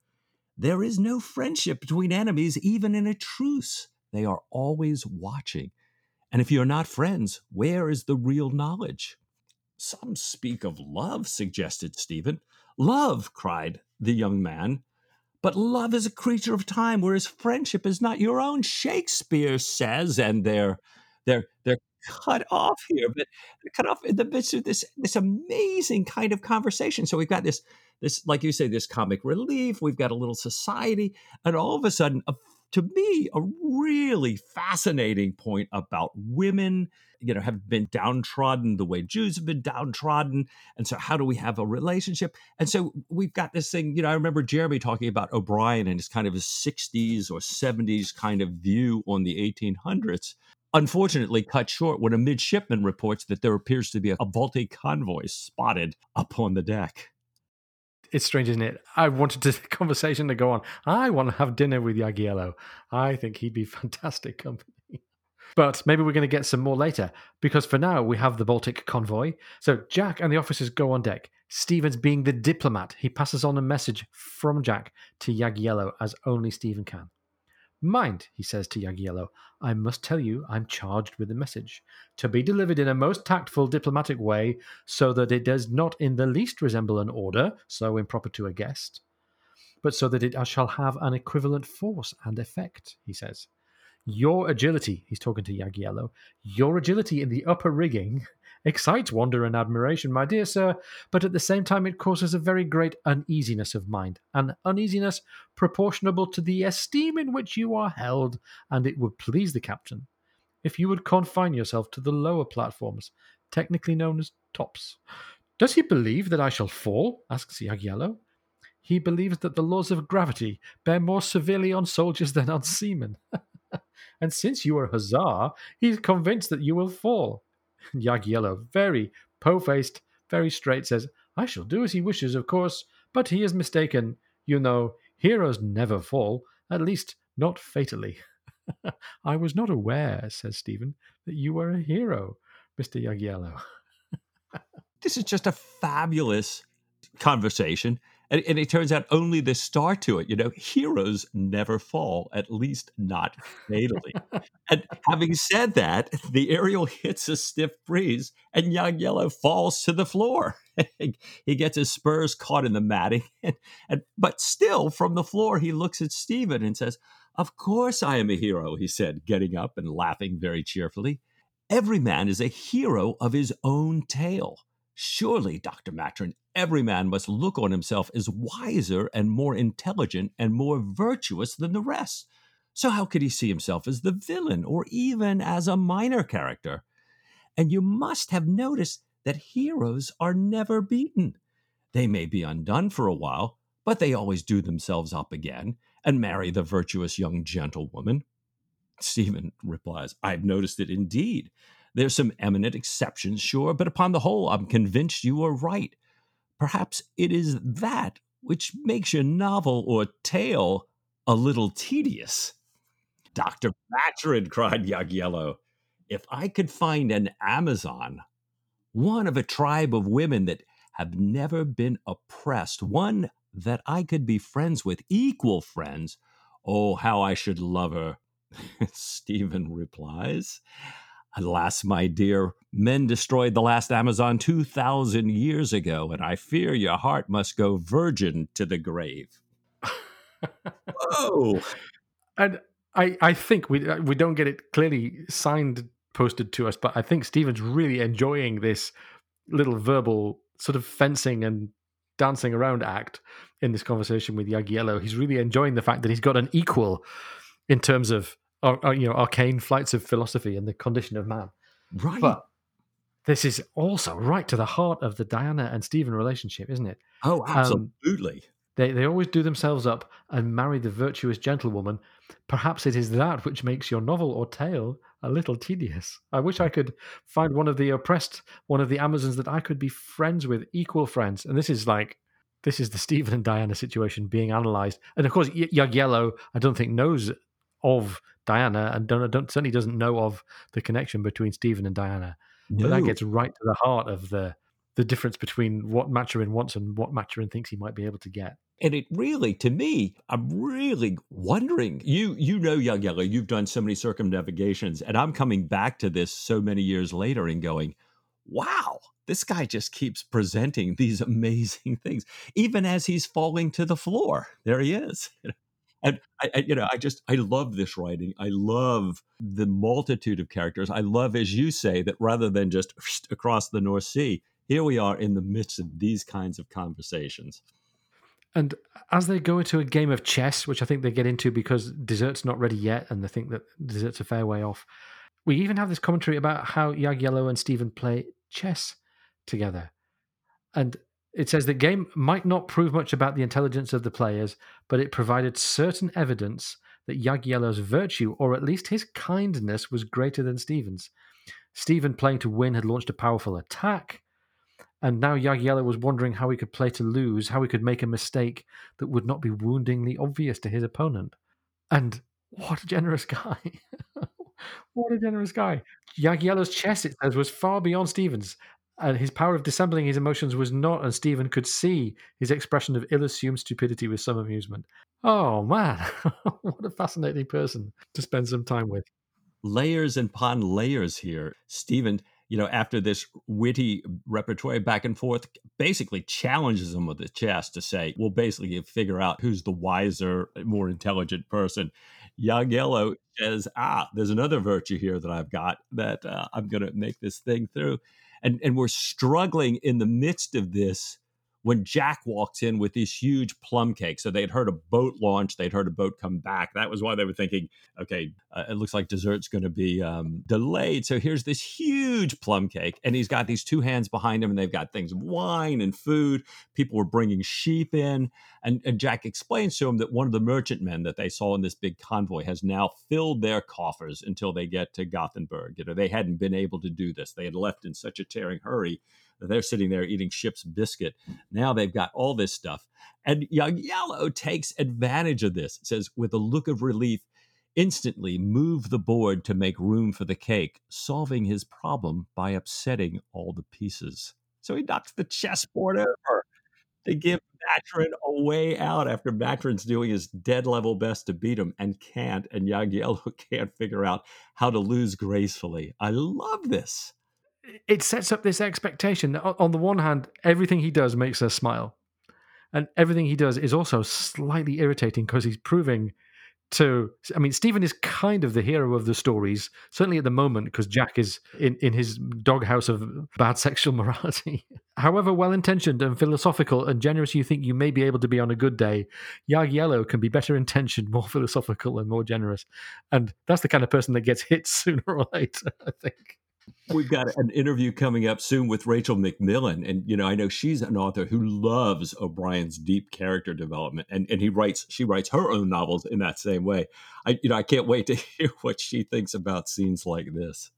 There is no friendship between enemies, even in a truce. They are always watching. And if you're not friends, where is the real knowledge? Some speak of love, suggested Stephen. Love, cried the young man. But love is a creature of time, whereas friendship is not your own. Shakespeare says, and they're they're they're cut off here, but they're cut off in the midst of this this amazing kind of conversation. So we've got this this like you say this comic relief. We've got a little society, and all of a sudden, a, to me, a really fascinating point about women. You know, have been downtrodden the way Jews have been downtrodden, and so how do we have a relationship? And so we've got this thing. You know, I remember Jeremy talking about O'Brian and his kind of his '60s or '70s kind of view on the 1800s unfortunately cut short when a midshipman reports that there appears to be a Baltic convoy spotted up on the deck. It's strange, isn't it? I wanted the conversation to go on. I want to have dinner with Jagiello. I think he'd be fantastic company. But maybe we're going to get some more later, because for now we have the Baltic convoy. So Jack and the officers go on deck. Stevens, being the diplomat, he passes on a message from Jack to Jagiello as only Stephen can. Mind, he says to Jagiello, I must tell you I'm charged with a message, to be delivered in a most tactful diplomatic way, so that it does not in the least resemble an order, so improper to a guest, but so that it shall have an equivalent force and effect, he says. Your agility, he's talking to Jagiello, your agility in the upper rigging excites wonder and admiration, my dear sir, but at the same time it causes a very great uneasiness of mind, an uneasiness proportionable to the esteem in which you are held, and it would please the captain if you would confine yourself to the lower platforms, technically known as tops. Does he believe that I shall fall? asks Jagiello. He believes that the laws of gravity bear more severely on soldiers than on seamen. and since you are a huzzar, he is convinced that you will fall. Jagiello, very po faced, very straight, says, I shall do as he wishes, of course, but he is mistaken. You know, heroes never fall, at least not fatally. I was not aware, says Stephen, that you were a hero, Mr. Jagiello. this is just a fabulous conversation and, and it turns out only the start to it. You know, heroes never fall, at least not fatally. and having said that, the Ariel hits a stiff breeze, and Jagiello falls to the floor. he gets his spurs caught in the matting, and, and but still from the floor he looks at Stephen and says, "Of course I am a hero," he said, getting up and laughing very cheerfully. Every man is a hero of his own tale. Surely, Dr. Maturin, every man must look on himself as wiser and more intelligent and more virtuous than the rest. So, how could he see himself as the villain or even as a minor character? And you must have noticed that heroes are never beaten. They may be undone for a while, but they always do themselves up again and marry the virtuous young gentlewoman. Stephen replies, I've noticed it indeed. There's some eminent exceptions, sure, but upon the whole, I'm convinced you are right. Perhaps it is that which makes your novel or tale a little tedious. Dr. Maturin, cried Jagiello, if I could find an Amazon, one of a tribe of women that have never been oppressed, one that I could be friends with, equal friends, oh, how I should love her. Stephen replies, Alas, my dear, men destroyed the last Amazon 2,000 years ago, and I fear your heart must go virgin to the grave. Whoa. And I, I think we uh, we don't get it clearly signed posted to us, but I think Stephen's really enjoying this little verbal sort of fencing and dancing around act in this conversation with Jagiello. He's really enjoying the fact that he's got an equal in terms of ar- you know arcane flights of philosophy and the condition of man. Right. But this is also right to the heart of the Diana and Stephen relationship, isn't it? oh, um, absolutely. They they always do themselves up and marry the virtuous gentlewoman. Perhaps it is that which makes your novel or tale a little tedious. I wish I could find one of the oppressed, one of the Amazons that I could be friends with, equal friends. And this is like this is the Stephen and Diana situation being analysed. And of course, Y- Yellow, I don't think knows of Diana, and don't, don't certainly doesn't know of the connection between Stephen and Diana. But that gets right to the heart of the the difference between what Maturin wants and what Maturin thinks he might be able to get. and it really to me i'm really wondering you you know Jagiello you've done so many circumnavigations and i'm coming back to this so many years later and going wow this guy just keeps presenting these amazing things even as he's falling to the floor there he is and I, I you know i just i love this writing. I love the multitude of characters. I love as you say that rather than just across the north sea here we are in the midst of these kinds of conversations. And as they go into a game of chess, which I think they get into because dessert's not ready yet, and they think that dessert's a fair way off, we even have this commentary about how Jagiello and Stephen play chess together. And it says the game might not prove much about the intelligence of the players, but it provided certain evidence that Jagiello's virtue, or at least his kindness, was greater than Stephen's. Stephen playing to win had launched a powerful attack, and now Jagiello was wondering how he could play to lose, how he could make a mistake that would not be woundingly obvious to his opponent. And what a generous guy! what a generous guy! Jagiello's chess, it says, was far beyond Stephen's, and his power of dissembling his emotions was not, and Stephen could see his expression of ill-assumed stupidity with some amusement. Oh man, what a fascinating person to spend some time with. layers and upon layers here. Stephen, you know, after this witty repertoire back and forth, basically challenges him with the chess to say, we'll basically figure out who's the wiser, more intelligent person. Jagiello says, ah, there's another virtue here that I've got that uh, I'm going to make this thing through. And, and we're struggling in the midst of this when Jack walks in with this huge plum cake. So they'd heard a boat launch, they'd heard a boat come back. That was why they were thinking, okay, uh, it looks like dessert's going to be um, delayed. So here's this huge plum cake, and he's got these two hands behind him, and they've got things of wine and food. People were bringing sheep in, and, and Jack explains to him that one of the merchantmen that they saw in this big convoy has now filled their coffers until they get to Gothenburg. You know, they hadn't been able to do this; they had left in such a tearing hurry they're sitting there eating ship's biscuit. Now they've got all this stuff. And Jagiello takes advantage of this. It says, with a look of relief, instantly move the board to make room for the cake, solving his problem by upsetting all the pieces. So he knocks the chessboard over to give Maturin a way out after Maturin's doing his dead level best to beat him and can't, and Jagiello can't figure out how to lose gracefully. I love this. It sets up this expectation that on the one hand, everything he does makes us smile. And everything he does is also slightly irritating because he's proving to. I mean, Stephen is kind of the hero of the stories, certainly at the moment, because Jack is in, in his doghouse of bad sexual morality. However well intentioned and philosophical and generous you think you may be able to be on a good day, Jagiello can be better intentioned, more philosophical, and more generous. And that's the kind of person that gets hit sooner or later, I think. We've got an interview coming up soon with Rachel McMillan. And, you know, I know she's an author who loves O'Brian's deep character development. And, and he writes, she writes her own novels in that same way. I, you know, I can't wait to hear what she thinks about scenes like this.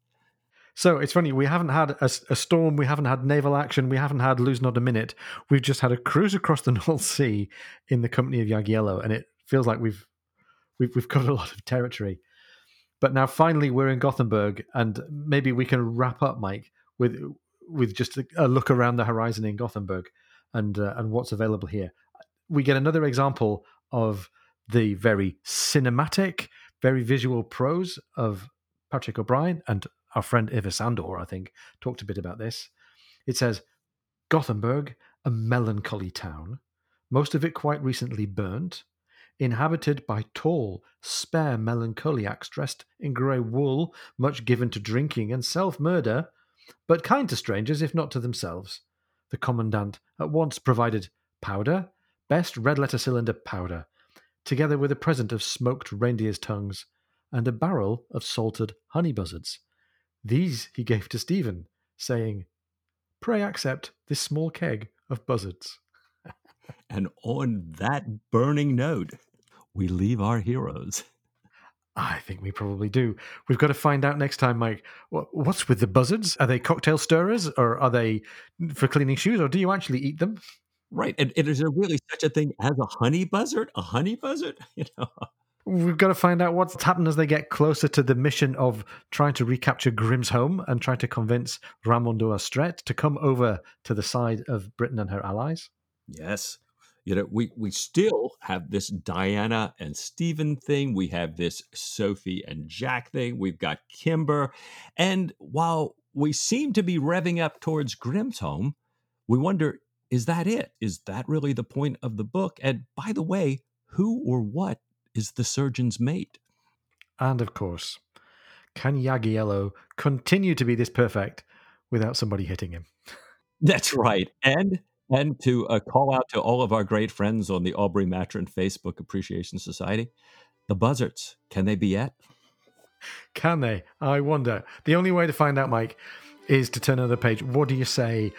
So it's funny, we haven't had a, a storm, we haven't had naval action, we haven't had lose not a minute. We've just had a cruise across the North Sea in the company of Jagiello, and it feels like we've we've we've got a lot of territory. But now finally we're in Gothenburg, and maybe we can wrap up, Mike, with with just a, look around the horizon in Gothenburg and uh, and what's available here. We get another example of the very cinematic, very visual prose of Patrick O'Brian and our friend Eva Sandor, I think, talked a bit about this. It says Gothenburg, a melancholy town, most of it quite recently burnt, inhabited by tall, spare melancholiacs dressed in grey wool, much given to drinking and self murder, but kind to strangers if not to themselves. The commandant at once provided powder, best red letter cylinder powder, together with a present of smoked reindeer's tongues, and a barrel of salted honey buzzards. These he gave to Stephen, saying, Pray accept this small keg of buzzards. And on that burning note, we leave our heroes. I think we probably do. We've got to find out next time, Mike. What's with the buzzards? Are they cocktail stirrers or are they for cleaning shoes or do you actually eat them? Right. And, and is there really such a thing as a honey buzzard? A honey buzzard? You know. We've got to find out what's happened as they get closer to the mission of trying to recapture Grimsholm and trying to convince Ramon d'Ullastret to come over to the side of Britain and her allies. Yes. You know, we, we still have this Diana and Stephen thing. We have this Sophie and Jack thing. We've got Kimber. And while we seem to be revving up towards Grimsholm, we wonder is that it? Is that really the point of the book? And by the way, who or what is the surgeon's mate? And of course, can Jagiello continue to be this perfect without somebody hitting him? That's right. And and to uh, call out to all of our great friends on the Aubrey Maturin Facebook Appreciation Society, the buzzards, can they be at? Can they? I wonder. The only way to find out, Mike, is to turn another page. What do you say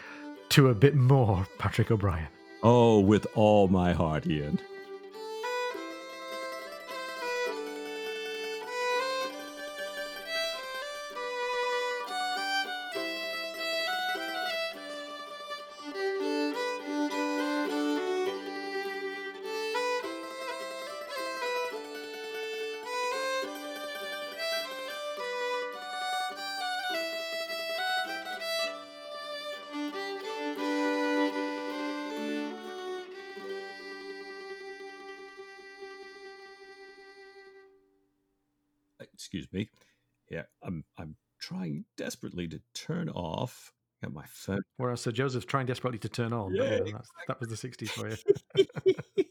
to a bit more Patrick O'Brian? Oh, with all my heart, Ian. Phone. Sir Joseph's trying desperately to turn on. but Yeah, that's, that was the 60s for you.